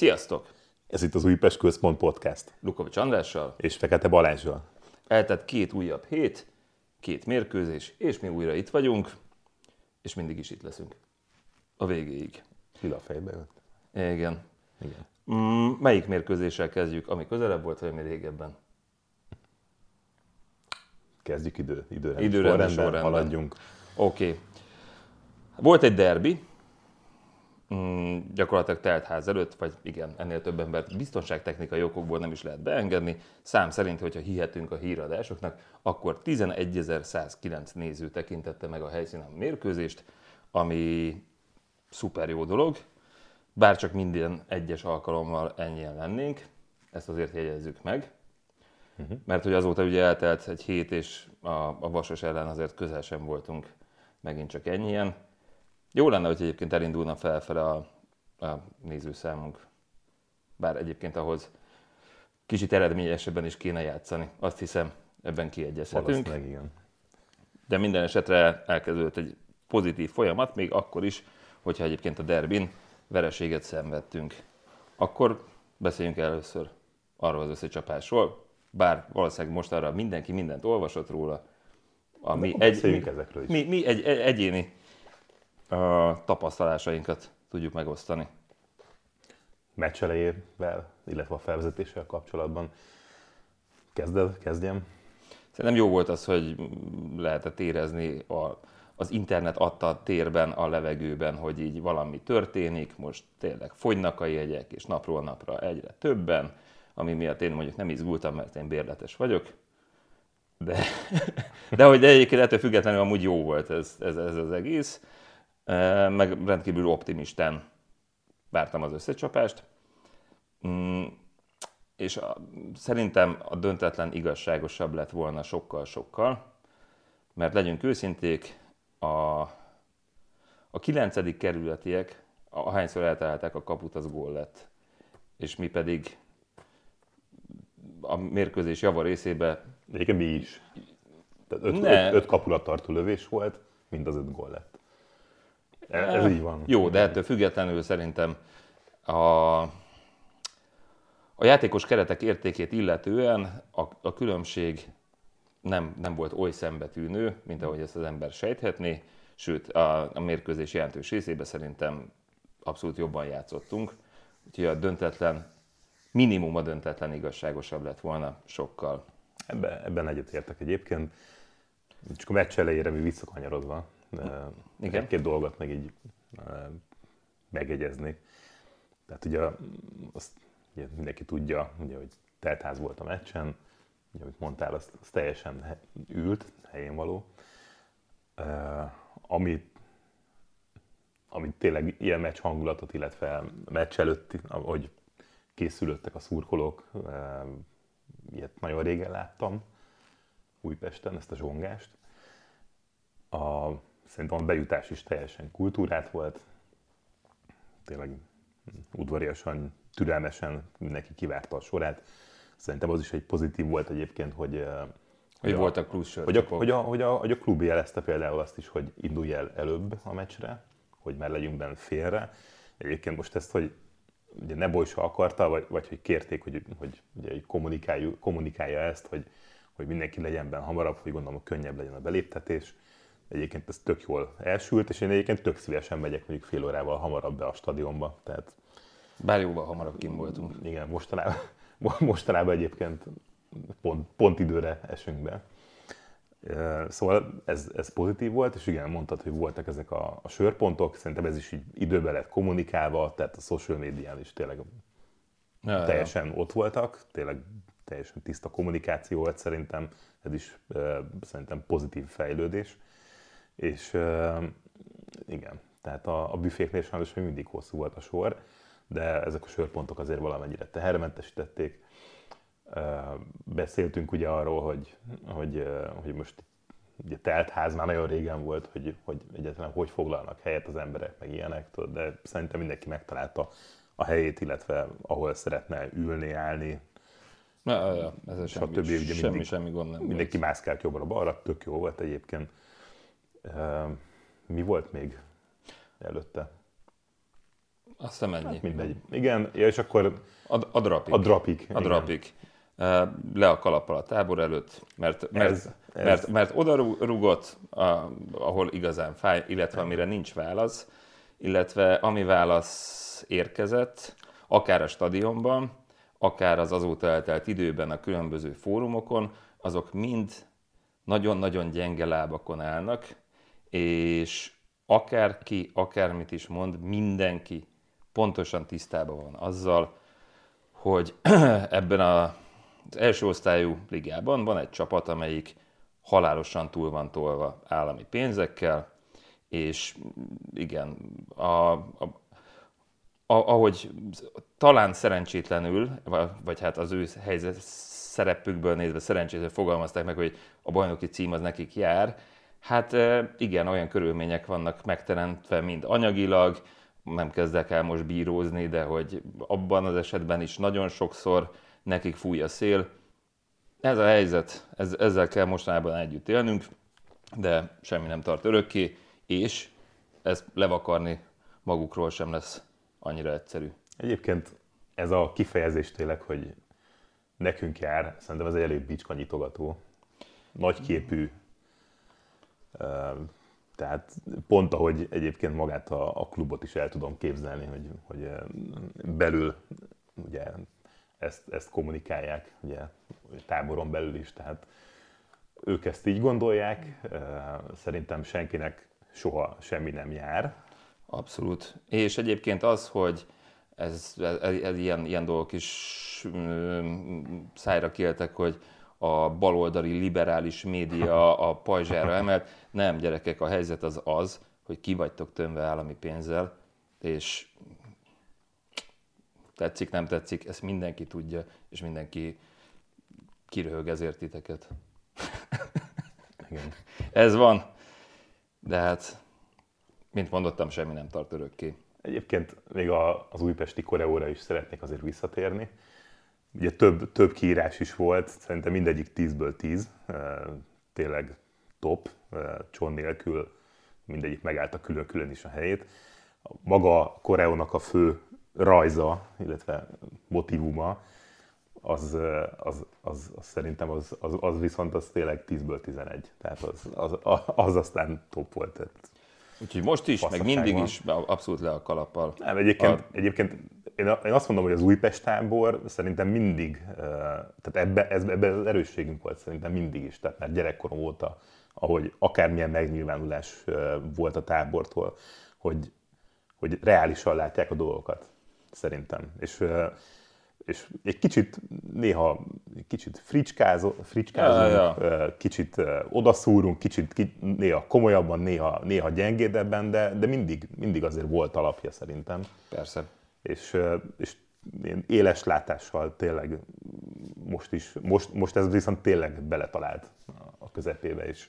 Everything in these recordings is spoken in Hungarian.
Sziasztok! Ez itt az Újpest Központ Podcast. Lukovics Andrással. És Fekete Balázsral. Eltett két újabb hét, két mérkőzés, és mi újra itt vagyunk, és mindig is itt leszünk. A végéig. Lila fejbe jött. Igen. Igen. Mm, melyik mérkőzéssel kezdjük, ami közelebb volt, vagy ami régebben? Kezdjük idő, időre. Időrendi sorrendben. haladjunk. Oké. Okay. Volt egy derbi, mm, gyakorlatilag telt ház előtt, vagy igen, ennél több embert biztonságtechnikai okokból nem is lehet beengedni. Szám szerint, hogyha hihetünk a híradásoknak, akkor 11.109 néző tekintette meg a helyszínen a mérkőzést, ami szuper jó dolog, bár csak minden egyes alkalommal ennyien lennénk, ezt azért jegyezzük meg, uh-huh. mert hogy azóta ugye eltelt egy hét, és a, a Vasas ellen azért közel sem voltunk megint csak ennyien. Jó lenne, hogy egyébként elindulna felfele a, a nézőszámunk. Bár egyébként ahhoz kicsit eredményesebben is kéne játszani. Azt hiszem, ebben kiegyezhetünk. igen. De minden esetre elkezdődött egy pozitív folyamat, még akkor is, hogyha egyébként a derbin vereséget szenvedtünk. Akkor beszéljünk először arról az összecsapásról, bár valószínűleg most arra mindenki mindent olvasott róla, a mi, egy, mi, ezekről is. mi, mi egy, egy, egyéni a tapasztalásainkat tudjuk megosztani. Meccs elejével, illetve a felvezetéssel kapcsolatban. Kezded, kezdjem? Szerintem jó volt az, hogy lehetett érezni a, az internet adta térben, a levegőben, hogy így valami történik, most tényleg fogynak a jegyek, és napról napra egyre többen, ami miatt én mondjuk nem izgultam, mert én bérletes vagyok, de, de hogy egyébként ettől függetlenül amúgy jó volt ez, ez, ez az egész meg rendkívül optimistán vártam az összecsapást. Mm, és szerintem a döntetlen igazságosabb lett volna sokkal-sokkal, mert legyünk őszinték, a, a kilencedik kerületiek, ahányszor eltalálták a kaput, az gól lett. És mi pedig a mérkőzés java részébe... Egyébként mi is. Tehát öt, öt, öt kapulat tartó lövés volt, mind az öt gól lett. Ez így van. Jó, de ettől függetlenül szerintem a, a játékos keretek értékét illetően a, a különbség nem, nem volt oly szembetűnő, mint ahogy ezt az ember sejthetné, sőt a, a mérkőzés jelentős részében szerintem abszolút jobban játszottunk. Úgyhogy a döntetlen, minimum a döntetlen igazságosabb lett volna sokkal. Ebben, ebben egyetértek egyébként. Csak a meccs elejére mi visszakanyarodva. Igen. Egy-két dolgot meg így megegyezni. Tehát ugye azt ugye mindenki tudja, ugye, hogy teltház volt a meccsen, ugye, ahogy mondtál, az, az teljesen ült, helyén való. Uh, amit, amit tényleg ilyen meccs hangulatot, illetve meccs előtt, ahogy készülöttek a szurkolók, uh, ilyet nagyon régen láttam Újpesten, ezt a zsongást. A, Szerintem a bejutás is teljesen kultúrát volt. Tényleg udvariasan, türelmesen mindenki kivárta a sorát. Szerintem az is egy pozitív volt egyébként, hogy eh, hogy, hogy voltak plusz hogy a, hogy, a, hogy, a, hogy a klub jelezte például azt is, hogy indulj el előbb a meccsre, hogy már legyünk benne félre. Egyébként most ezt, hogy ugye Nebojsa akarta, vagy, vagy hogy kérték, hogy, hogy, ugye, hogy kommunikálja ezt, hogy, hogy mindenki legyen benne hamarabb, hogy gondolom, hogy könnyebb legyen a beléptetés. Egyébként ez tök jól elsült, és én egyébként tök szívesen megyek mondjuk fél órával hamarabb be a stadionba. Tehát, Bár jóval hamarabb kim voltunk. Igen, mostanában, mostanában egyébként pont, pont időre esünk be. Szóval ez, ez pozitív volt, és igen, mondtad, hogy voltak ezek a, a sörpontok, szerintem ez is így időben lett kommunikálva, tehát a social médián is tényleg ja, teljesen ja. ott voltak, tényleg teljesen tiszta kommunikáció volt szerintem, ez is szerintem pozitív fejlődés. És igen, tehát a, a büféknél sajnos még mindig hosszú volt a sor, de ezek a sörpontok azért valamennyire tehermentesítették. Beszéltünk ugye arról, hogy, hogy, hogy most ugye telt ház már nagyon régen volt, hogy, hogy egyáltalán hogy foglalnak helyet az emberek, meg ilyenek, tudod, de szerintem mindenki megtalálta a helyét, illetve ahol szeretne ülni, állni, Ja, ja, ez semmi, stb. Ugye semmi, mindig, semmi gond nem Mindenki volt. mászkált jobbra-balra, tök jó volt egyébként. Mi volt még előtte? Azt hiszem ennyi. Hát mindegy. Igen, és akkor A, a drapik. a drapik. A drapik. Le a kalappal a tábor előtt, mert, mert, Ez- ez- mert, mert oda a, ahol igazán fáj, illetve amire nincs válasz, illetve ami válasz érkezett, akár a stadionban, akár az azóta eltelt időben a különböző fórumokon, azok mind nagyon-nagyon gyenge lábakon állnak, és akárki, akármit is mond, mindenki pontosan tisztában van azzal, hogy ebben a, az első osztályú ligában van egy csapat, amelyik halálosan túl van tolva állami pénzekkel, és igen, a, a, a, ahogy talán szerencsétlenül, vagy, hát az ő helyzet szerepükből nézve szerencsétlenül fogalmazták meg, hogy a bajnoki cím az nekik jár, hát igen, olyan körülmények vannak megteremtve, mind anyagilag, nem kezdek el most bírózni, de hogy abban az esetben is nagyon sokszor nekik fúj a szél. Ez a helyzet, ez, ezzel kell mostanában együtt élnünk, de semmi nem tart örökké, és ezt levakarni magukról sem lesz annyira egyszerű. Egyébként ez a kifejezés tényleg, hogy nekünk jár, szerintem ez egy elég bicskanyitogató, nagyképű, tehát pont ahogy egyébként magát a, a klubot is el tudom képzelni, hogy, hogy belül ugye ezt, ezt kommunikálják, ugye táboron belül is, tehát ők ezt így gondolják, szerintem senkinek soha semmi nem jár, Abszolút. És egyébként az, hogy ez, ez, ez ilyen, ilyen dolgok is szájra kieltek, hogy a baloldali liberális média a pajzsára emelt. Nem, gyerekek, a helyzet az az, hogy ki vagytok tömve állami pénzzel, és tetszik, nem tetszik, ezt mindenki tudja, és mindenki kiröhög ezért titeket. Igen. Ez van. De hát, mint mondottam, semmi nem tart örökké. Egyébként még a, az újpesti koreóra is szeretnék azért visszatérni. Ugye több, több kiírás is volt, szerintem mindegyik 10-ből 10, eh, tényleg top, cson nélkül mindegyik megállta külön-külön is a helyét. Maga a koreónak a fő rajza, illetve motivuma, az, az, az, az szerintem az, az, az viszont az tényleg 10-ből 11. Tehát az, az, az aztán top volt. Tehát Úgyhogy most is, meg mindig van. is abszolút le a kalappal. Nem, egyébként, A- egyébként én, én azt mondom, hogy az Újpest tábor szerintem mindig, eh, tehát ebbe, ez, ebbe az erősségünk volt szerintem mindig is, tehát már gyerekkorom óta, ahogy akármilyen megnyilvánulás volt a tábortól, hogy, hogy reálisan látják a dolgokat, szerintem. És, és egy kicsit néha egy kicsit fricskázunk, fricskázunk Ja, eh, kicsit odaszúrunk, kicsit ki, néha komolyabban, néha, néha gyengédebben, de, de mindig, mindig azért volt alapja szerintem Persze. És, és ilyen éles látással tényleg most is, most, most ez viszont tényleg beletalált a közepébe, és,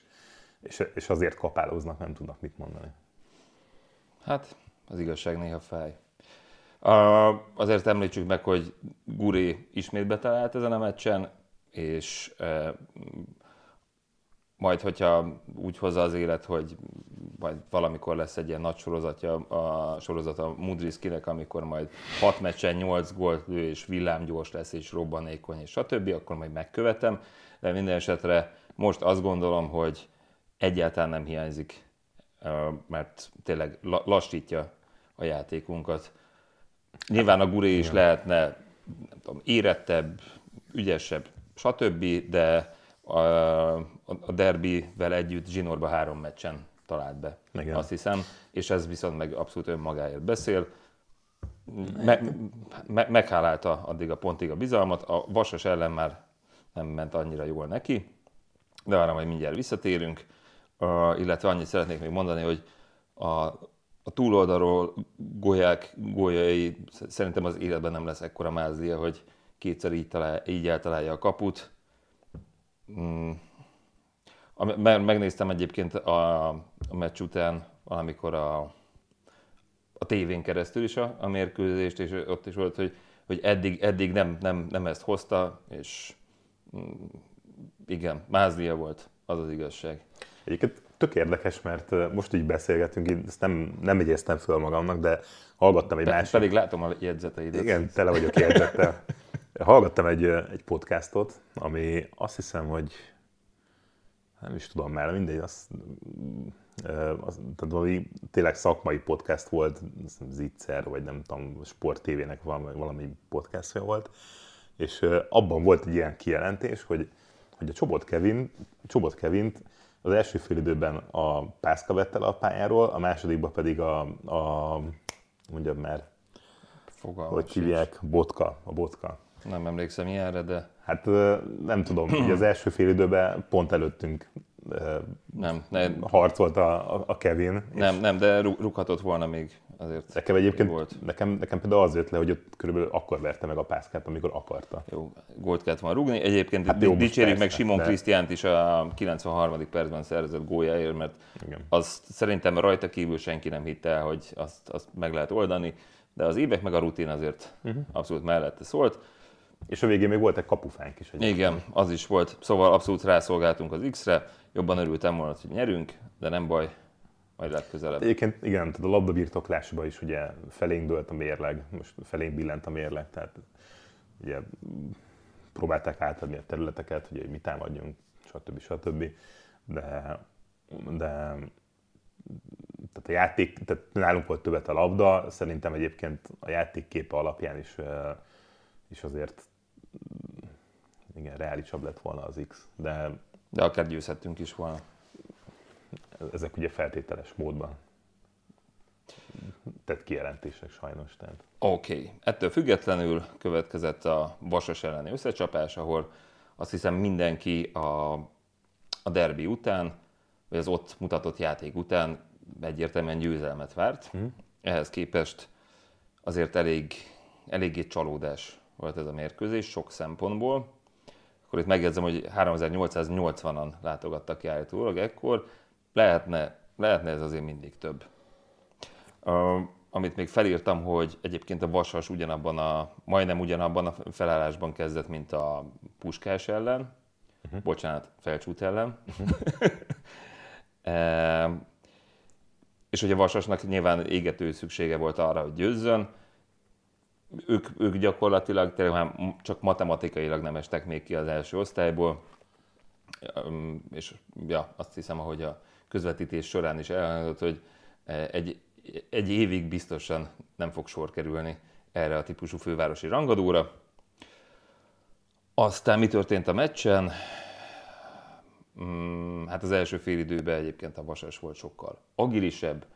és, és azért kapálóznak, nem tudnak mit mondani. Hát, az igazság néha fáj. Uh, azért említsük meg, hogy Guré ismét betalált ezen a meccsen, és uh, majd, hogyha úgy hozza az élet, hogy majd valamikor lesz egy ilyen nagy sorozatja, a sorozat a Mudriskinek, amikor majd 6 meccsen 8 gólt lő, és villámgyors lesz, és robbanékony, és stb., akkor majd megkövetem. De minden esetre most azt gondolom, hogy egyáltalán nem hiányzik, mert tényleg la- lassítja a játékunkat. Nyilván a Guré is lehetne nem tudom, érettebb, ügyesebb, stb., de a, a derbivel együtt zsinórba három meccsen talált be, Igen. azt hiszem, és ez viszont meg abszolút önmagáért beszél. Me, me, meghálálta addig a pontig a bizalmat, a Vasas ellen már nem ment annyira jól neki, de arra majd mindjárt visszatérünk, uh, illetve annyit szeretnék még mondani, hogy a, a túloldalról golyák, golyai szerintem az életben nem lesz ekkora mázlia, hogy kétszer így, talál, így eltalálja a kaput. Mm. A- me- Megnéztem egyébként a, a meccs után valamikor a, a tévén keresztül is a, a mérkőzést, és ott is volt, hogy, hogy eddig, eddig nem, nem, nem ezt hozta, és mm, igen, mázlia volt, az az igazság. Egyébként tök érdekes, mert most így beszélgetünk, én ezt nem, nem jegyeztem föl magamnak, de hallgattam egy Pe- másik... Pedig látom a jegyzeteidet. Igen, tele vagyok jegyzettel. Hallgattam egy, egy podcastot, ami azt hiszem, hogy nem is tudom már, mindegy, az, az, tehát valami tényleg szakmai podcast volt, Zicser, vagy nem tudom, Sport TV-nek valami, valami podcastja volt, és abban volt egy ilyen kijelentés, hogy, hogy a Csobot Kevin, Csobot Kevint az első fél időben a Pászka vette le a pályáról, a másodikban pedig a, a mondjam már, Fogalmam hogy hívják, botka, a botka. Nem emlékszem ilyenre, de Hát nem tudom, ugye az első fél időben pont előttünk nem, ne, harcolt a, a- Kevin. nem, nem, de rughatott volna még azért. Nekem egyébként, Volt. nekem, nekem például az jött le, hogy ott körülbelül akkor verte meg a pászkát, amikor akarta. Jó, gólt kellett volna rúgni. Egyébként Hát jó, dicsérjük meg Simon de- Krisztiánt is a 93. percben szerzett góljáért, mert Igen. azt szerintem rajta kívül senki nem hitte el, hogy azt, azt meg lehet oldani, de az évek meg a rutin azért uh-huh. abszolút mellette szólt. És a végén még volt egy kapufánk is. Egy Igen, az is volt. Szóval abszolút rászolgáltunk az X-re. Jobban örültem volna, hogy nyerünk, de nem baj, majd legközelebb. Egyébként igen, tehát a labdabirtoklásban is ugye felénk dőlt a mérleg, most felénk billent a mérleg, tehát ugye próbálták átadni a területeket, ugye, hogy mi támadjunk, stb. stb. De, de tehát a játék, tehát nálunk volt többet a labda, szerintem egyébként a játékképe alapján is, is azért igen, reálisabb lett volna az X, de De akár győzhettünk is volna. ezek ugye feltételes módban tett kijelentések sajnos. Tehát. Oké, okay. ettől függetlenül következett a Vasas elleni összecsapás, ahol azt hiszem mindenki a, a derbi után, vagy az ott mutatott játék után egyértelműen győzelmet várt. Mm. Ehhez képest azért elég, eléggé csalódás volt ez a mérkőzés sok szempontból. Akkor itt megjegyzem, hogy 3880-an látogattak ki állítólag ekkor. Lehetne, lehetne ez azért mindig több. Uh, amit még felírtam, hogy egyébként a Vasas ugyanabban a, majdnem ugyanabban a felállásban kezdett, mint a Puskás ellen. Uh-huh. Bocsánat, Felcsút ellen. Uh-huh. és hogy a Vasasnak nyilván égető szüksége volt arra, hogy győzzön. Ők, ők gyakorlatilag tényleg csak matematikailag nem estek még ki az első osztályból. És ja, azt hiszem, ahogy a közvetítés során is elhangzott, hogy egy egy évig biztosan nem fog sor kerülni erre a típusú fővárosi rangadóra. Aztán mi történt a meccsen? Hát az első fél időben egyébként a Vasas volt sokkal agilisebb,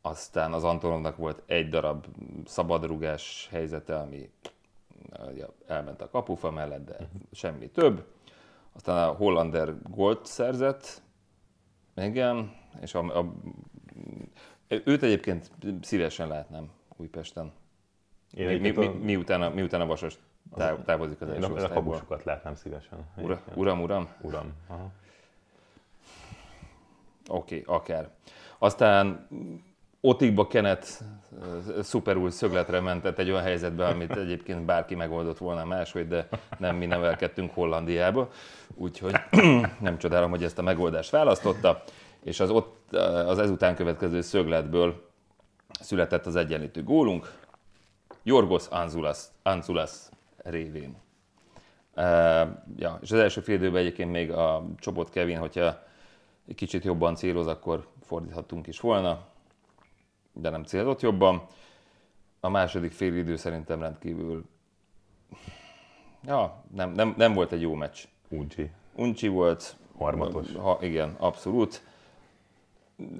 aztán az Antonovnak volt egy darab szabadrugás helyzete, ami ja, elment a kapufa mellett, de semmi több. Aztán a Hollander gólt szerzett, igen, és a, a Őt egyébként szívesen látnám Újpesten. Én mi, mi, mi, miután, a, miután a Vasas táv, távozik az Én első a, a osztályból. kapusokat látnám szívesen. Ura, uram, uram? Uram. Oké, okay, akár. Aztán Otikba Kenet szuperul szögletre mentett egy olyan helyzetbe, amit egyébként bárki megoldott volna máshogy, de nem mi nevelkedtünk Hollandiába, úgyhogy nem csodálom, hogy ezt a megoldást választotta, és az, ott, az ezután következő szögletből született az egyenlítő gólunk, Jorgos Anzulas, Anzulas révén. Uh, ja, és az első fél időben egyébként még a Csobot Kevin, hogyha kicsit jobban céloz, akkor fordíthattunk is volna, de nem célzott jobban. A második fél idő szerintem rendkívül... Ja, nem, nem, nem volt egy jó meccs. Uncsi. Uncsi volt. Harmatos. Ha, igen, abszolút.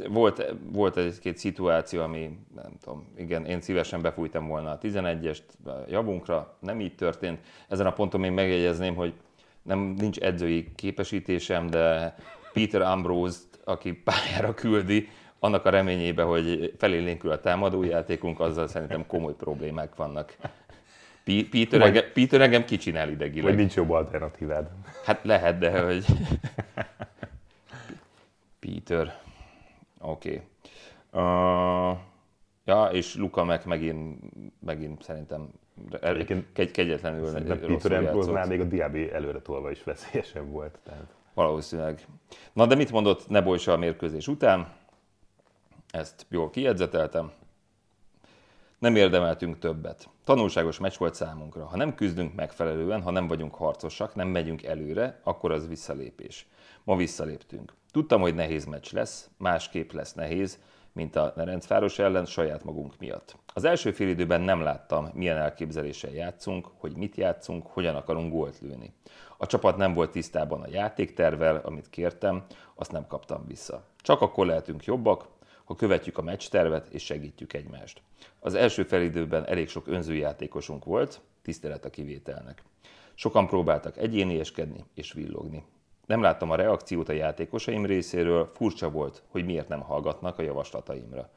Volt, volt egy-két szituáció, ami nem tudom, igen, én szívesen befújtam volna a 11-est a javunkra, nem így történt. Ezen a ponton még megjegyezném, hogy nem nincs edzői képesítésem, de Peter Ambrose, aki pályára küldi, annak a reményébe, hogy felélénkül a támadójátékunk, azzal szerintem komoly problémák vannak. Peter, Vagy- engem, Peter engem kicsinál idegileg. Vagy nincs jobb alternatívád. Hát lehet, de hogy... Peter. Oké. Okay. Uh, ja, és Luka meg megint, megint szerintem kegy, kegyetlenül Szerintem Peter játszott. még a Diaby előre tolva is veszélyesebb volt. Tehát. Valószínűleg. Na de mit mondott Nebojsa a mérkőzés után? Ezt jól kijegyzeteltem. Nem érdemeltünk többet. Tanulságos meccs volt számunkra. Ha nem küzdünk megfelelően, ha nem vagyunk harcosak, nem megyünk előre, akkor az visszalépés. Ma visszaléptünk. Tudtam, hogy nehéz meccs lesz, másképp lesz nehéz, mint a Nerencváros ellen saját magunk miatt. Az első fél időben nem láttam, milyen elképzeléssel játszunk, hogy mit játszunk, hogyan akarunk gólt lőni. A csapat nem volt tisztában a játéktervel, amit kértem, azt nem kaptam vissza. Csak akkor lehetünk jobbak, ha követjük a meccstervet és segítjük egymást. Az első felidőben elég sok önzőjátékosunk volt, tisztelet a kivételnek. Sokan próbáltak egyénieskedni és villogni. Nem láttam a reakciót a játékosaim részéről, furcsa volt, hogy miért nem hallgatnak a javaslataimra.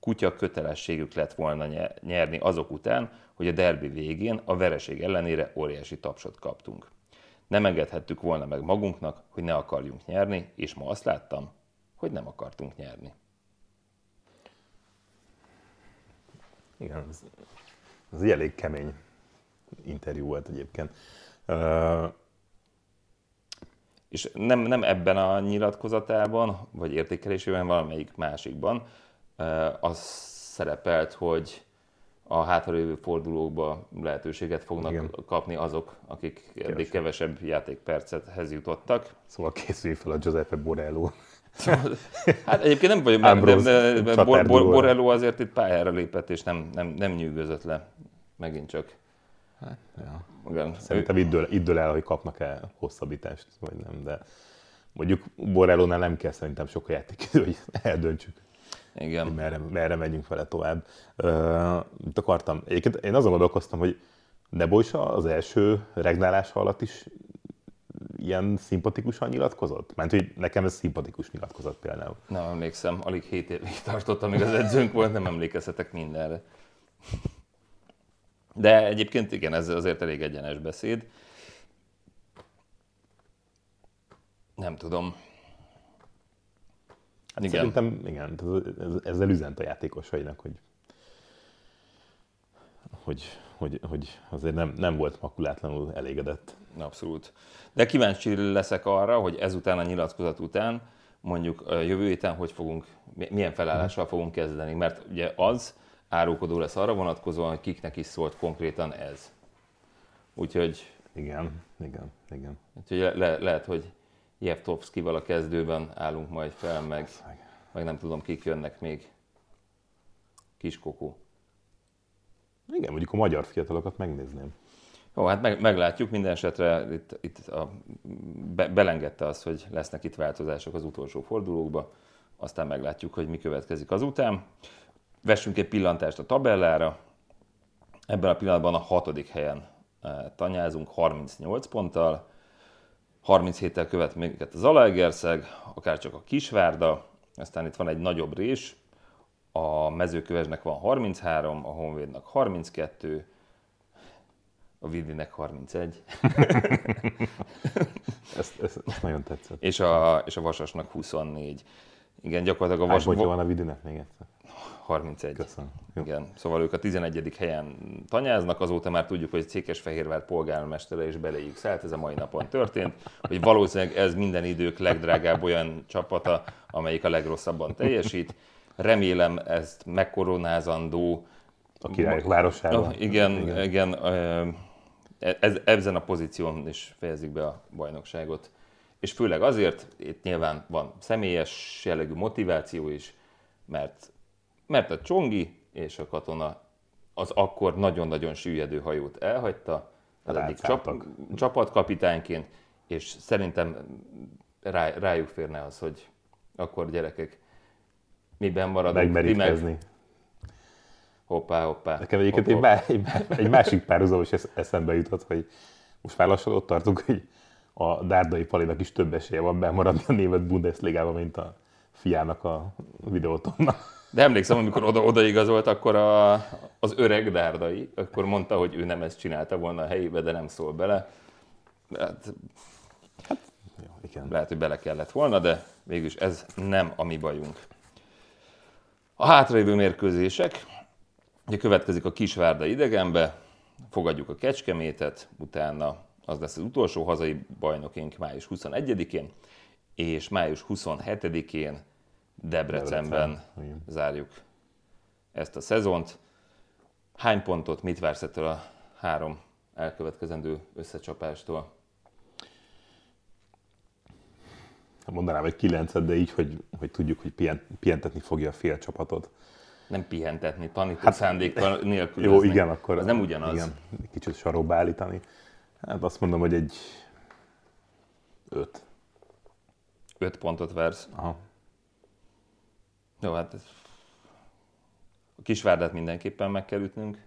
Kutya kötelességük lett volna nyerni azok után, hogy a derbi végén a vereség ellenére óriási tapsot kaptunk. Nem engedhettük volna meg magunknak, hogy ne akarjunk nyerni, és ma azt láttam, hogy nem akartunk nyerni. Igen, ez, ez egy elég kemény interjú volt egyébként. Uh, és nem, nem ebben a nyilatkozatában, vagy értékelésében, valamelyik másikban, uh, az szerepelt, hogy a hátralévő fordulókba lehetőséget fognak Igen. kapni azok, akik eddig kevesebb, játékpercethez jutottak. Szóval készülj fel a Giuseppe Borello. Szóval, hát egyébként nem vagyok, de, de, de Bor, Bor, Borello azért itt pályára lépett, és nem, nem, nem nyűgözött le. Megint csak. Hát, ja. Igen. Szerintem itt dől, itt dől el, hogy kapnak-e hosszabbítást, vagy nem, de mondjuk Borrellónál nem kell szerintem sok játék, hogy eldöntsük. Igen. Hogy merre, merre megyünk vele tovább. Uh, mit akartam? Egyébként én azon gondolkoztam, hogy Nebojsa az első regnálása alatt is ilyen szimpatikusan nyilatkozott? Mert hogy nekem ez szimpatikus nyilatkozat például. Nem emlékszem, alig 7 évig tartott, amíg az edzőnk volt, nem emlékezhetek mindenre. De egyébként igen, ez azért elég egyenes beszéd. Nem tudom. Hát igen. Szerintem igen, ezzel üzent a játékosainak, hogy, hogy, hogy, hogy azért nem, nem volt makulátlanul elégedett. Abszolút. De kíváncsi leszek arra, hogy ezután a nyilatkozat után mondjuk jövő héten hogy fogunk, milyen felállással fogunk kezdeni, mert ugye az árulkodó lesz arra vonatkozóan, hogy kiknek is szólt konkrétan ez. Úgyhogy... Igen, igen, igen. Úgyhogy le, le, lehet, hogy Jevtovszkival a kezdőben állunk majd fel, meg, meg nem tudom, kik jönnek még. Kiskokó. Igen, mondjuk a magyar fiatalokat megnézném. Jó, hát meg, meglátjuk, minden esetre itt, itt a, be, belengedte azt, hogy lesznek itt változások az utolsó fordulókba, aztán meglátjuk, hogy mi következik azután. Vessünk egy pillantást a tabellára. Ebben a pillanatban a hatodik helyen eh, tanyázunk 38 ponttal, 37-tel követ minket az Zalaegerszeg, akár csak a Kisvárda, aztán itt van egy nagyobb rés, a mezőkövesnek van 33, a Honvédnak 32, a Vidinek 31. ezt, ezt, ezt, nagyon tetszett. És a, és a Vasasnak 24. Igen, gyakorlatilag a Vas... Hány van a Vidinek még egyszer? 31. Köszönöm. Igen, szóval ők a 11. helyen tanyáznak, azóta már tudjuk, hogy Székesfehérvár polgármestere is beléjük szállt, ez a mai napon történt, hogy valószínűleg ez minden idők legdrágább olyan csapata, amelyik a legrosszabban teljesít. Remélem ezt megkoronázandó a királyok városában. Igen, igen, igen ez, ezen a pozíción is fejezik be a bajnokságot. És főleg azért, itt nyilván van személyes jellegű motiváció is, mert, mert a Csongi és a katona az akkor nagyon-nagyon süllyedő hajót elhagyta, az egyik csap, csapatkapitányként, és szerintem rá, rájuk férne az, hogy akkor gyerekek, miben maradunk. Megmerítkezni. Hoppá, hoppá. Nekem egyébként hopp, hopp. Egy, egy másik párhuzam is eszembe jutott, hogy most már lassan ott tartunk, hogy a Dárdai Palinak is több esélye van bemaradni a német Bundesligában, mint a fiának a videótonnak. De emlékszem, amikor oda, odaigazolt, akkor a, az öreg Dárdai, akkor mondta, hogy ő nem ezt csinálta volna a helyébe, de nem szól bele. Hát, hát jó, igen. Lehet, hogy bele kellett volna, de végülis ez nem a mi bajunk. A hátralévő mérkőzések, Ugye következik a Kisvárda idegenbe, fogadjuk a Kecskemétet, utána az lesz az utolsó hazai bajnokink május 21-én, és május 27-én Debrecenben Debrecen, zárjuk ezt a szezont. Hány pontot, mit vársz ettől a három elkövetkezendő összecsapástól? Mondanám egy kilencet, de így, hogy, hogy tudjuk, hogy pihent, pihentetni fogja a fél csapatot. Nem pihentetni, tanító hát, szándékkal nélkül. Jó, igen, akkor... Az nem ugyanaz. Igen, kicsit sarokba állítani. Hát azt mondom, hogy egy öt. Öt pontot versz. Aha. Jó, hát ez... a Kisvárdát mindenképpen meg kell ütnünk.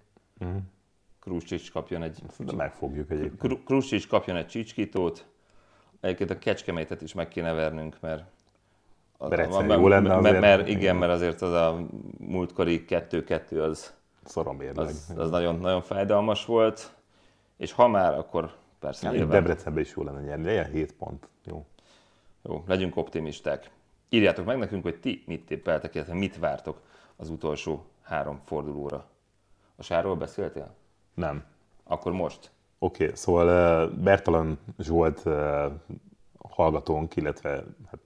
Kruscsics kapjon egy... De megfogjuk egyébként. Kru- Kruscsics kapjon egy csicskítót. Egyébként a Kecskemétet is meg kéne vernünk, mert... mert- jó lenne azért. Mert, igen, mert azért az a múltkori 2-2 az, az, az nagyon, nagyon fájdalmas volt. És ha már, akkor persze nyilván- Debrecenben is jó lenne nyerni, legyen 7 pont. Jó. Jó, legyünk optimisták. Írjátok meg nekünk, hogy ti mit tippeltek, illetve mit vártok az utolsó három fordulóra. A sárról beszéltél? Nem. Akkor most. Oké, okay, szóval uh, Bertalan Zsolt uh, hallgatónk, illetve hát,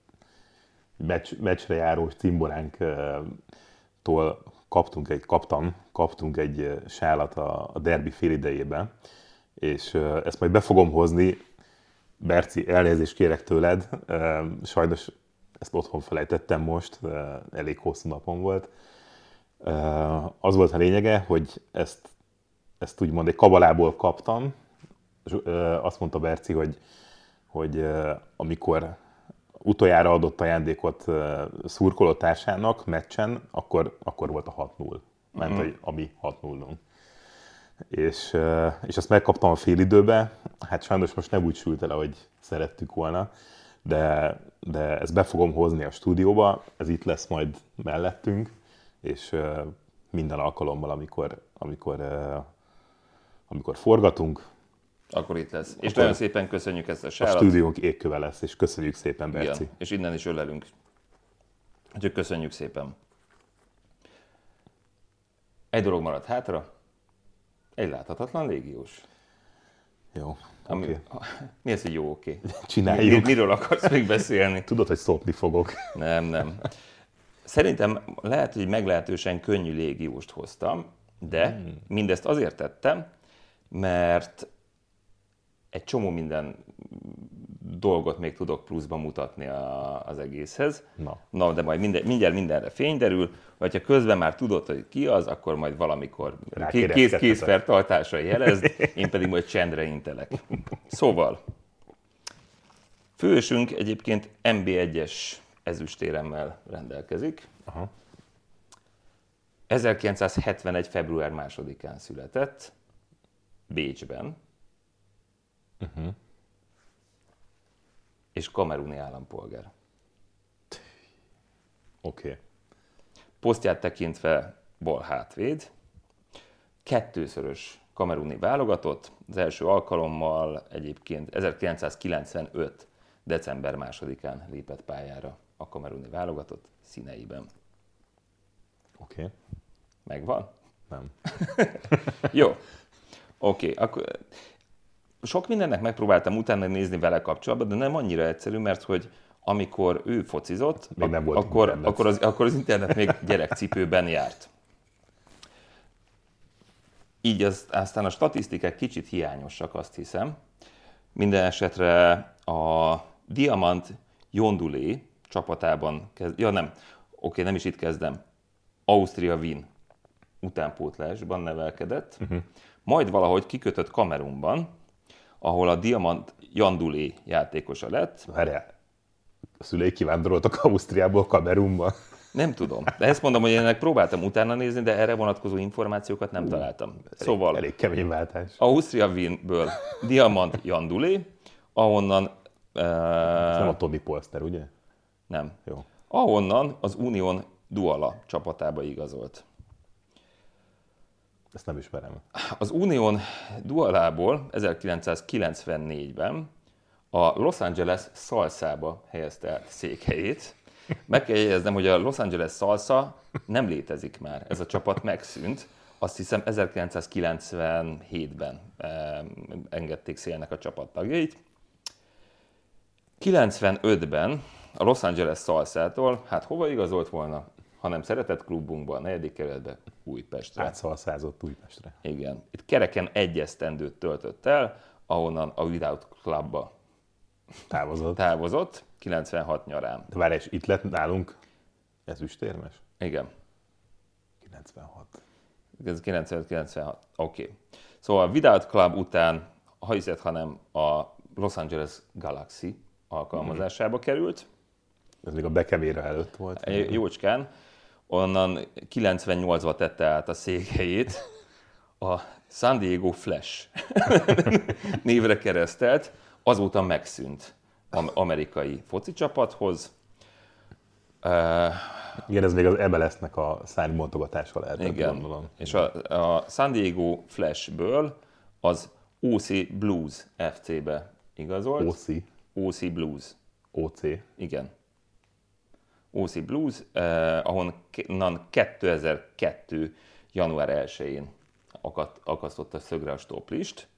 meccs, meccsre járó cimboránktól kaptunk egy, kaptam, kaptunk egy sálat a, a derbi félidejében, és uh, ezt majd be fogom hozni. Berci, elnézést kérek tőled, sajnos ezt otthon felejtettem most, elég hosszú napom volt. Az volt a lényege, hogy ezt ezt úgymond egy kabalából kaptam. És, Azt mondta Berci, hogy, hogy amikor utoljára adott ajándékot ö, szurkolótársának meccsen, akkor, akkor volt a 6-0. Ment, hogy a mi 6 0 és, és azt megkaptam a félidőbe. Hát sajnos most nem úgy sült el, ahogy szerettük volna, de, de ezt be fogom hozni a stúdióba, ez itt lesz majd mellettünk, és minden alkalommal, amikor, amikor amikor forgatunk, Akkor itt lesz. És Akkor- nagyon szépen köszönjük ezt a a sárat. stúdiónk égköve lesz, és köszönjük szépen, Berci. Igen, és innen is ölelünk. Úgyhogy köszönjük szépen. Egy dolog maradt hátra. Egy láthatatlan légiós. Jó, Ami, oké. Mi az, hogy jó, oké? Mi, Csináljuk. miről akarsz még beszélni? Tudod, hogy szopni fogok. Nem, nem. Szerintem lehet, hogy meglehetősen könnyű légióst hoztam, de mindezt azért tettem, mert egy csomó minden dolgot még tudok pluszba mutatni a, az egészhez. Na. Na, de majd minden, mindjárt mindenre fény derül, vagy ha közben már tudod, hogy ki az, akkor majd valamikor ké- kész, Rákérdeztetek. készfertartásra jelezd, én pedig majd csendre intelek. Szóval, fősünk egyébként MB1-es ezüstéremmel rendelkezik. Aha. 1971. február másodikán született, Bécsben, Uh-huh. és kameruni állampolgár. Oké. Okay. Posztját tekintve bal hátvéd, kettőszörös kameruni válogatott, az első alkalommal egyébként 1995. december másodikán lépett pályára a kameruni válogatott színeiben. Oké. Okay. Megvan? Nem. Jó. Oké, okay, akkor sok mindennek megpróbáltam utána nézni vele kapcsolatban, de nem annyira egyszerű, mert hogy amikor ő focizott, Még nem volt akkor, internet. akkor, az, akkor az internet még gyerekcipőben járt. Így az, aztán a statisztikák kicsit hiányosak, azt hiszem. Minden esetre a Diamant Jondulé csapatában kezd, ja nem, oké, nem is itt kezdem. Ausztria Wien utánpótlásban nevelkedett, uh-huh. majd valahogy kikötött Kamerunban, ahol a Diamant Jandulé játékosa lett. Várjál. A szülei kivándoroltak Ausztriából Kamerunba. Nem tudom. De ezt mondom, hogy én ennek próbáltam utána nézni, de erre vonatkozó információkat nem találtam. Szóval Elég kemény váltás. Ausztria Wienből Diamant Jandulé, ahonnan uh, Ez nem a Tomi Polster, ugye? nem. Jó. Ahonnan az Unión Duala csapatába igazolt. Ezt nem ismerem. Az Unión Dualából 1994-ben a Los Angeles Salsába helyezte át székhelyét. Meg kell jegyeznem, hogy a Los Angeles Salsa nem létezik már. Ez a csapat megszűnt. azt hiszem 1997-ben eh, engedték szélnek a csapattagjait. 95-ben a Los Angeles Salsától, hát hova igazolt volna, hanem szeretett klubunkba, a negyedik keretbe, Újpestre. Átszalszázott Újpestre. Igen. Itt kereken egy esztendőt töltött el, ahonnan a Without Clubba Távozott. távozott, 96 nyarán. De várj, és itt lett nálunk ezüstérmes? Igen. 96. Ez 95-96. Oké. Okay. Szóval a Without Club után, ha hiszed, hanem a Los Angeles Galaxy alkalmazásába került, Ez még a bekevéra előtt volt. jócskán, onnan 98-ba tette át a székhelyét a San Diego Flash névre keresztelt, azóta megszűnt am- amerikai foci csapathoz. Uh, Igen, ez még az MLS-nek a szárnybontogatása lehetett, igen, gondolom. és a, a San Diego Flashből az OC Blues FC-be igazolt. OC, OC Blues, OC. igen. OC Blues, eh, ahonnan 2002. január 1-én akadt, akasztotta szögre a stoplist.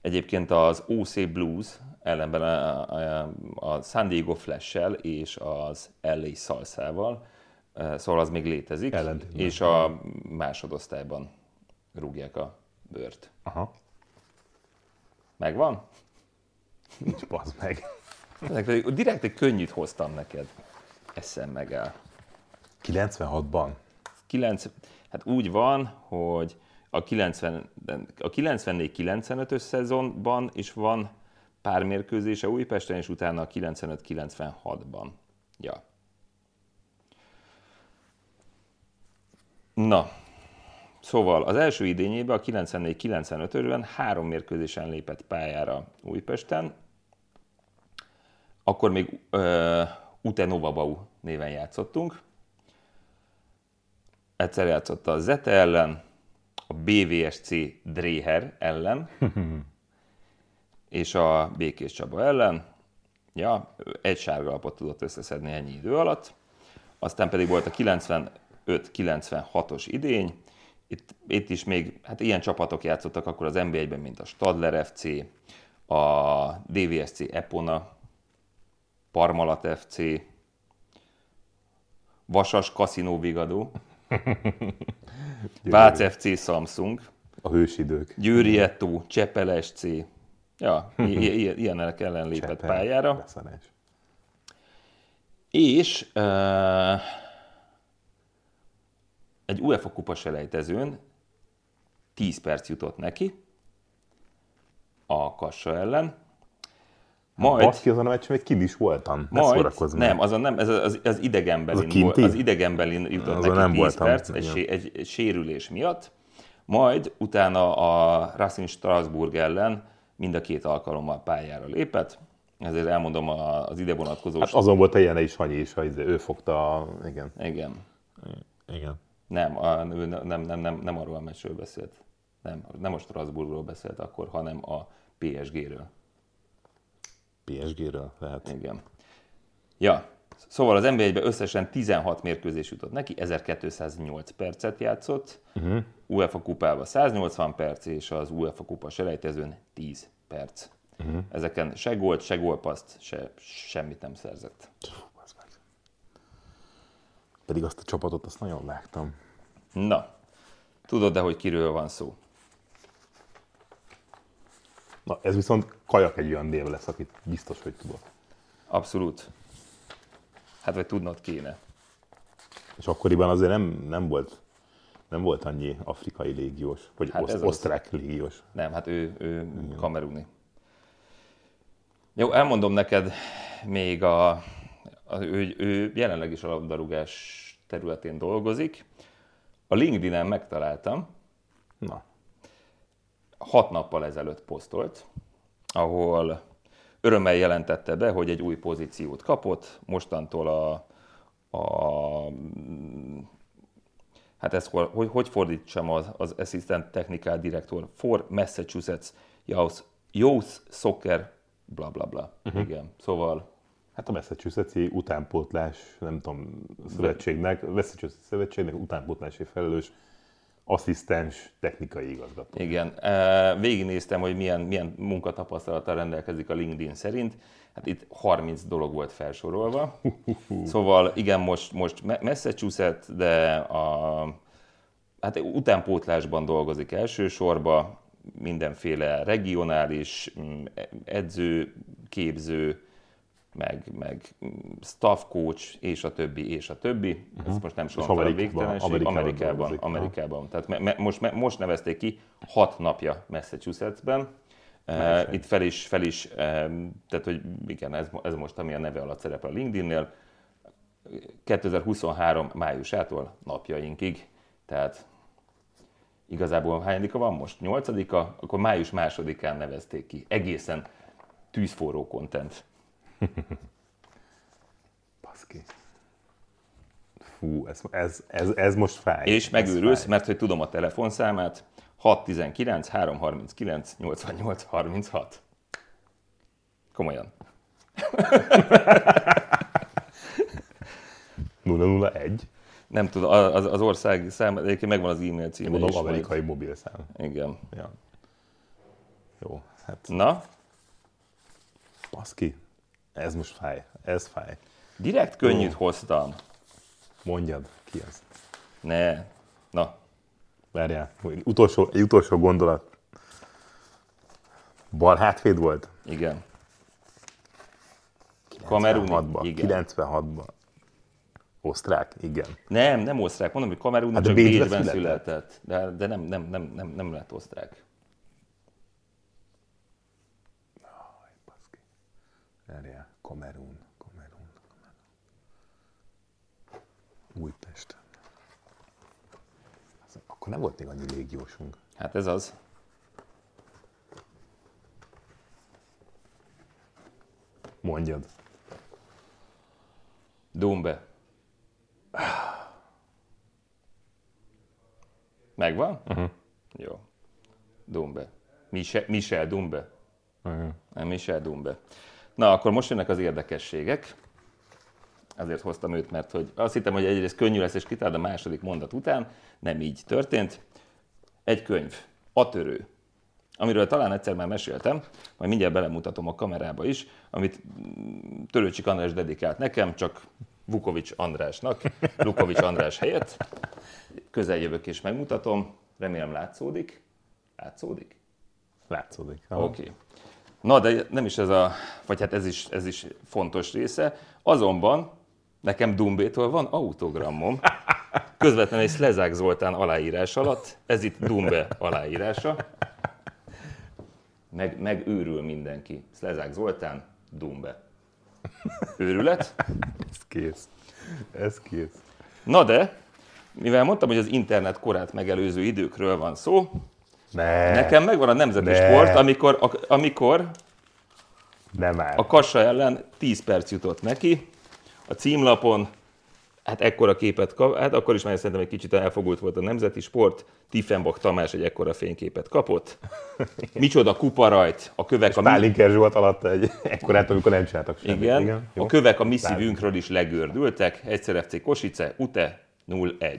Egyébként az OC Blues ellenben a, a, a San Diego Flash-sel és az LA Salsával, eh, szóval az még létezik, Ellentétben. és a másodosztályban rúgják a bőrt. Aha, Megvan? nincs bazd meg. Direkt egy könnyűt hoztam neked. Eszem meg el. 96-ban. 9, hát úgy van, hogy a, 90, a 94-95-ös szezonban is van pár mérkőzése Újpesten, és utána a 95-96-ban. Ja. Na, szóval az első idényében, a 94-95-ben három mérkőzésen lépett pályára Újpesten, akkor még uh, Ute Novabau néven játszottunk. Egyszer játszott a Zete ellen, a BVSC Dreher ellen, és a Békés Csaba ellen. Ja, egy sárga lapot tudott összeszedni ennyi idő alatt. Aztán pedig volt a 95-96-os idény. Itt, itt is még, hát ilyen csapatok játszottak akkor az NB1-ben, mint a Stadler FC, a DVSC Epona, Parmalat FC, Vasas Casino Vigadó, Vác FC Samsung, A hősidők. Győri Etto, Csepel SC. Ja, ilyenek ellen lépett Csepel, pályára. beszarás. És uh, egy UEFA kupa selejtezőn 10 perc jutott neki a Kassa ellen. Majd, Baszki, azon a meccsen még kint is voltam. Ne majd nem, azon nem, ez az, az idegenbelin, Az volt, az idegenbelin jutott Azon neki nem 10 voltam, perc egy, egy, egy sérülés miatt. Majd utána a Racing Strasbourg ellen mind a két alkalommal pályára lépett. Ezért elmondom az ide vonatkozó... Hát azon volt a ilyen is Hanyi is, ha ő fogta a... Igen. Igen. Igen. Nem, a, nem, nem, nem, nem arról a meccsről beszélt. Nem, nem a Strasbourgról beszélt akkor, hanem a PSG-ről. PSG-ről lehet. Igen. Ja, szóval az NBA-ben összesen 16 mérkőzés jutott neki, 1208 percet játszott, uh-huh. UEFA kupába 180 perc, és az UEFA kupa selejtezőn 10 perc. Uh-huh. Ezeken se gólt, se gólpaszt, se, semmit nem szerzett. Pedig azt a csapatot azt nagyon vágtam. Na, tudod de, hogy kiről van szó? Na, ez viszont kajak egy olyan név lesz, akit biztos, hogy tudok. Abszolút. Hát, vagy tudnod kéne. És akkoriban azért nem, nem volt nem volt annyi afrikai légiós, vagy Hát oszt, az. osztrák légiós. Nem, hát ő, ő kameruni. Jó, elmondom neked még a, a ő, ő jelenleg is a labdarúgás területén dolgozik. A LinkedIn-en megtaláltam, Na, hat nappal ezelőtt posztolt, ahol örömmel jelentette be, hogy egy új pozíciót kapott, mostantól a, a hát ezt hol- hogy, hogy fordítsam az, az Assistant Technical Director for Massachusetts Youth, Youth Soccer, bla bla bla. Uh-huh. Igen, szóval hát a Massachusetts-i utánpótlás, nem tudom, szövetségnek, Massachusetts szövetségnek utánpótlási felelős asszisztens technikai igazgató. Igen, végignéztem, hogy milyen, milyen munkatapasztalattal rendelkezik a LinkedIn szerint. Hát itt 30 dolog volt felsorolva. Szóval igen, most, most Massachusetts, de a, hát utánpótlásban dolgozik elsősorban, mindenféle regionális mm, edző, képző, meg, meg staff coach, és a többi, és a többi. Uh-huh. Ezt most nem sorolom fel a végtelenség. Amerikában. Amerikában. Amerikában. Tehát me, me, most, me, most nevezték ki hat napja Massachusettsben. Uh, itt fel is, fel is uh, tehát hogy igen, ez, ez most ami a neve alatt szerepel a LinkedIn-nél. 2023 májusától napjainkig, tehát igazából hányadika van most? Nyolcadika? Akkor május másodikán nevezték ki. Egészen tűzforró content. Baszki. Fú, ez, ez, ez, ez most fáj. És megőrülsz, fáj. mert hogy tudom a telefonszámát. 619 339 88 36. Komolyan. 001. Nem tudom, az, az ország szám, egyébként megvan az e-mail címe Mondom, is. amerikai majd. mobilszám. Igen. Ja. Jó, hát... Na? Baszki. Ez most fáj. Ez fáj. Direkt könnyűt Jó. hoztam. Mondjad, ki az? Ne. Na. Várjál, utolsó, egy utolsó gondolat. Bal hátvéd volt? Igen. Kamerun? Igen. 96-ban. Osztrák? Igen. Nem, nem osztrák. Mondom, hogy Kamerun hát csak Bécsben született. született. De, de nem, nem, nem, nem, nem lett osztrák. Várjál, Kamerun, Kamerun, Kamerun. Újpest. Akkor nem volt még annyi légiósunk. Hát ez az. Mondjad. Dumbe. Megvan? Uh-huh. Jó. Dumbe. Michel, Michel Dumbe. Uh-huh. Michel Dumbe. Na, akkor most jönnek az érdekességek. Azért hoztam őt, mert hogy azt hittem, hogy egyrészt könnyű lesz és kitár, a második mondat után nem így történt. Egy könyv, A törő, amiről talán egyszer már meséltem, majd mindjárt belemutatom a kamerába is, amit Törőcsik András dedikált nekem, csak Vukovics Andrásnak, Lukovics András helyett. Közeljövök és megmutatom, remélem látszódik. Látszódik? Látszódik. Oké. Okay. Na, de nem is ez a, vagy hát ez is, ez is fontos része. Azonban nekem Dumbétól van autogramom, közvetlenül egy Szlezák Zoltán aláírás alatt, ez itt Dumbe aláírása. Meg, meg őrül mindenki. Szlezák Zoltán, Dumbe. Őrület? Ez kész. Ez kész. Na de, mivel mondtam, hogy az internet korát megelőző időkről van szó, ne. Nekem megvan a nemzeti ne. sport, amikor, a, amikor ne már. a Kassa ellen 10 perc jutott neki, a címlapon, hát ekkora képet kap, hát akkor is már szerintem egy kicsit elfogult volt a nemzeti sport, Tiffenbach Tamás egy ekkora fényképet kapott. Micsoda kuparajt, a kövek És a... Pálinker Zsolt alatt egy ekkorát, amikor nem csináltak semmit. Igen, Igen a kövek a mi szívünkről is legördültek, egyszer FC Kosice, Ute 0-1.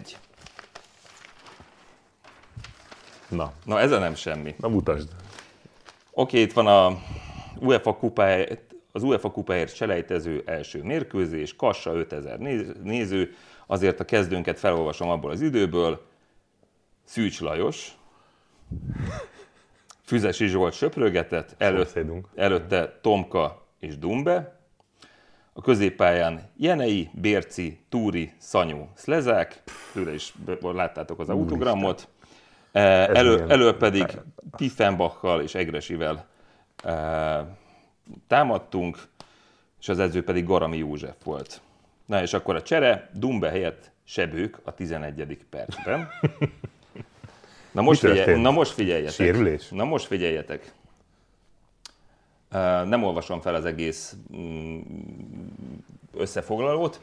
Na. Na, ez a nem semmi. Na, mutasd. Oké, itt van a UEFA kupáért, az UEFA kupáért selejtező első mérkőzés, Kassa 5000 néző, azért a kezdőnket felolvasom abból az időből. Szűcs Lajos, Füzesi Zsolt söprögetett, előtt, előtte Tomka és Dumbe, a középpályán Jenei, Bérci, Túri, Szanyú, Szlezák, tőle is láttátok az autogramot, Elő, elő pedig Tiffenbachal és Egresivel e, támadtunk, és az edző pedig Garami József volt. Na és akkor a csere, Dumbe helyett Sebők a 11. percben. Na most, figyelj, na most figyeljetek. Sérülés? Na most figyeljetek. Nem olvasom fel az egész mm, összefoglalót.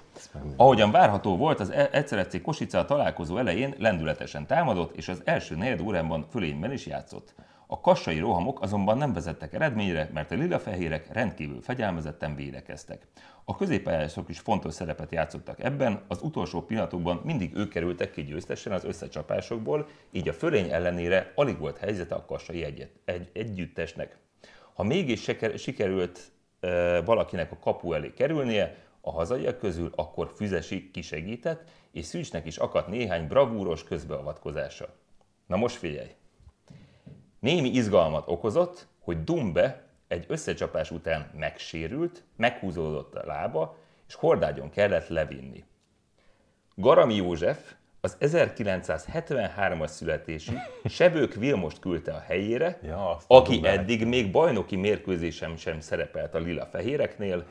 Ahogyan várható volt, az e- Egyszer Kosica a találkozó elején lendületesen támadott, és az első negyed órában fölényben is játszott. A kassai rohamok azonban nem vezettek eredményre, mert a lila-fehérek rendkívül fegyelmezetten védekeztek. A középpályások is fontos szerepet játszottak ebben, az utolsó pillanatokban mindig ők kerültek ki győztesen az összecsapásokból, így a fölény ellenére alig volt helyzete a kassai egyet, egy, együttesnek. Ha mégis sikerült e, valakinek a kapu elé kerülnie, a hazaiak közül akkor Füzesi kisegített, és Szűcsnek is akadt néhány bravúros közbeavatkozása. Na most figyelj! Némi izgalmat okozott, hogy Dumbe egy összecsapás után megsérült, meghúzódott a lába, és hordágyon kellett levinni. Garami József az 1973-as születési Sebők Vilmost küldte a helyére, ja, aki eddig még bajnoki mérkőzésem sem szerepelt a lila-fehéreknél.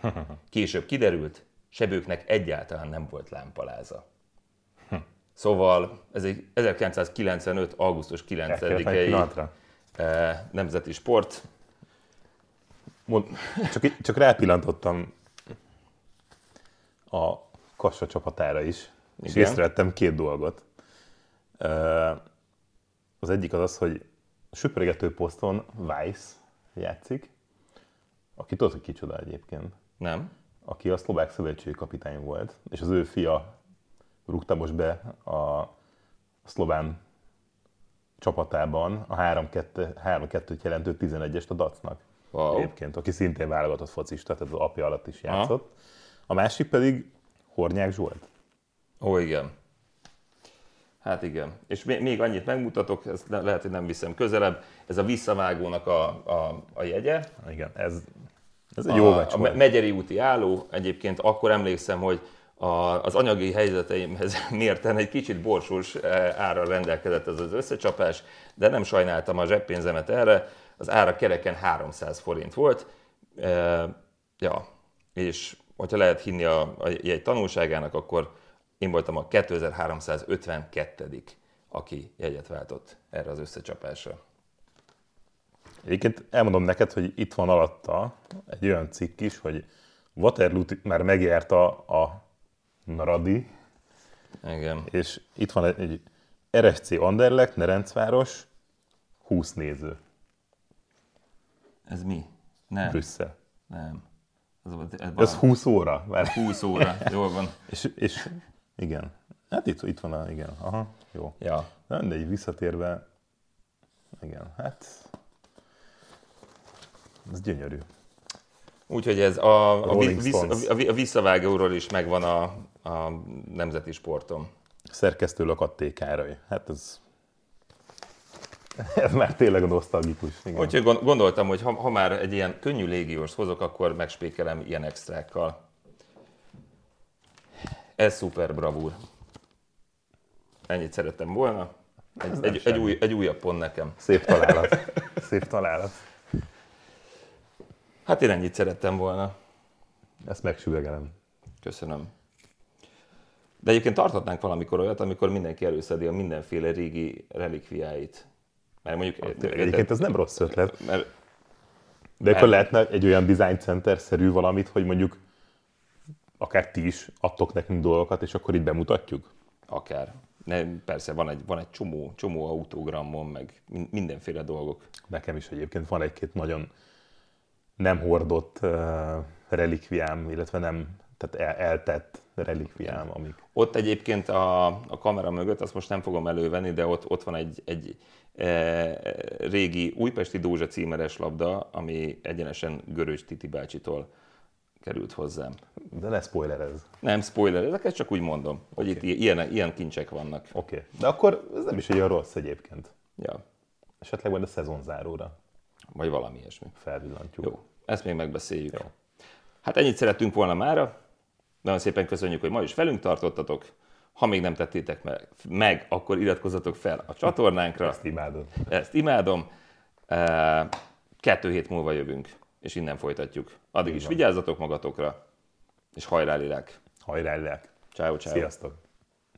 Később kiderült, Sebőknek egyáltalán nem volt lámpaláza. Szóval ez egy 1995. augusztus 9-i eh, nemzeti sport. Mond, csak, csak rápillantottam a Kassa csapatára is, Igen. és észrevettem két dolgot. Az egyik az az, hogy a söpörgető poszton Weiss játszik, aki tudod, hogy kicsoda egyébként. Nem. Aki a szlovák szövetségi kapitány volt, és az ő fia rúgta most be a szlován csapatában a 3-2-t jelentő 11-est a Dacnak. Wow. Egyébként, aki szintén válogatott focista, tehát az apja alatt is játszott. Ha. A másik pedig Hornyák Zsolt. Ó, igen. Hát igen. És még annyit megmutatok, ezt lehet, hogy nem viszem közelebb. Ez a visszavágónak a, a, a jegye. Igen, ez, ez egy jó a, a Megyeri úti álló. Egyébként akkor emlékszem, hogy a, az anyagi helyzeteimhez mérten egy kicsit borsós eh, ára rendelkezett ez az összecsapás, de nem sajnáltam a zseppénzemet erre, az ára kereken 300 forint volt. E, ja, és hogyha lehet hinni a, a jegy tanulságának, akkor én voltam a 2352 aki jegyet váltott erre az összecsapásra. Egyébként elmondom neked, hogy itt van alatta egy olyan cikk is, hogy Waterloo már megjárta a Naradi. Igen. És itt van egy, egy RSC Anderlecht, Nerencváros, 20 néző. Ez mi? Nem. Brüsszel. Nem. Ez, ez, ez 20 óra. Vár. 20 óra, jól van. és, és igen. Hát itt, itt van a, igen, aha, jó. Ja. De egy visszatérve, igen, hát ez gyönyörű. Úgyhogy ez a, a, a, a visszavágóról is megvan a, a nemzeti sportom. Szerkesztő Lakat Károly. Hát ez, ez már tényleg a nosztalgikus. Igen. Úgyhogy gondoltam, hogy ha, ha már egy ilyen könnyű légiós hozok, akkor megspékelem ilyen extrákkal. Ez szuper bravúr. Ennyit szerettem volna. Egy, egy, egy, új, egy újabb pont nekem. Szép találat. Szép találat. Hát én ennyit szerettem volna. Ezt megsüvegelem. Köszönöm. De egyébként tarthatnánk valamikor olyat, amikor mindenki előszedi a mindenféle régi relikviáit. Mert mondjuk... Hát, egyébként ez nem rossz ötlet. Mert, de akkor mert... lehetne egy olyan design center-szerű valamit, hogy mondjuk akár ti is adtok nekünk dolgokat, és akkor itt bemutatjuk? Akár. Ne, persze van egy, van egy csomó, csomó autogramon, meg mindenféle dolgok. Nekem is egyébként van egy-két nagyon nem hordott uh, relikviám, illetve nem tehát el, eltett relikviám, amik... Ott egyébként a, a kamera mögött, azt most nem fogom elővenni, de ott, ott van egy, egy e, régi újpesti Dózsa címeres labda, ami egyenesen Görös Titi bácsitól került hozzám. De ne spoilerez. Nem spoiler, ezeket csak úgy mondom, okay. hogy itt ilyen, ilyen kincsek vannak. Oké, okay. de akkor ez nem is egy olyan rossz egyébként. Ja. Esetleg majd a szezonzáróra. Vagy valami ilyesmi. Felvillantjuk. Jó, ezt még megbeszéljük. Jó. Hát ennyit szerettünk volna mára. Nagyon szépen köszönjük, hogy ma is velünk tartottatok. Ha még nem tettétek meg, meg akkor iratkozzatok fel a csatornánkra. Ezt imádom. Ezt imádom. Kettő hét múlva jövünk, és innen folytatjuk. Addig Így is van. vigyázzatok magatokra, és hajrá lélek. Hajrá lélek. Ciao, ciao. Sziasztok.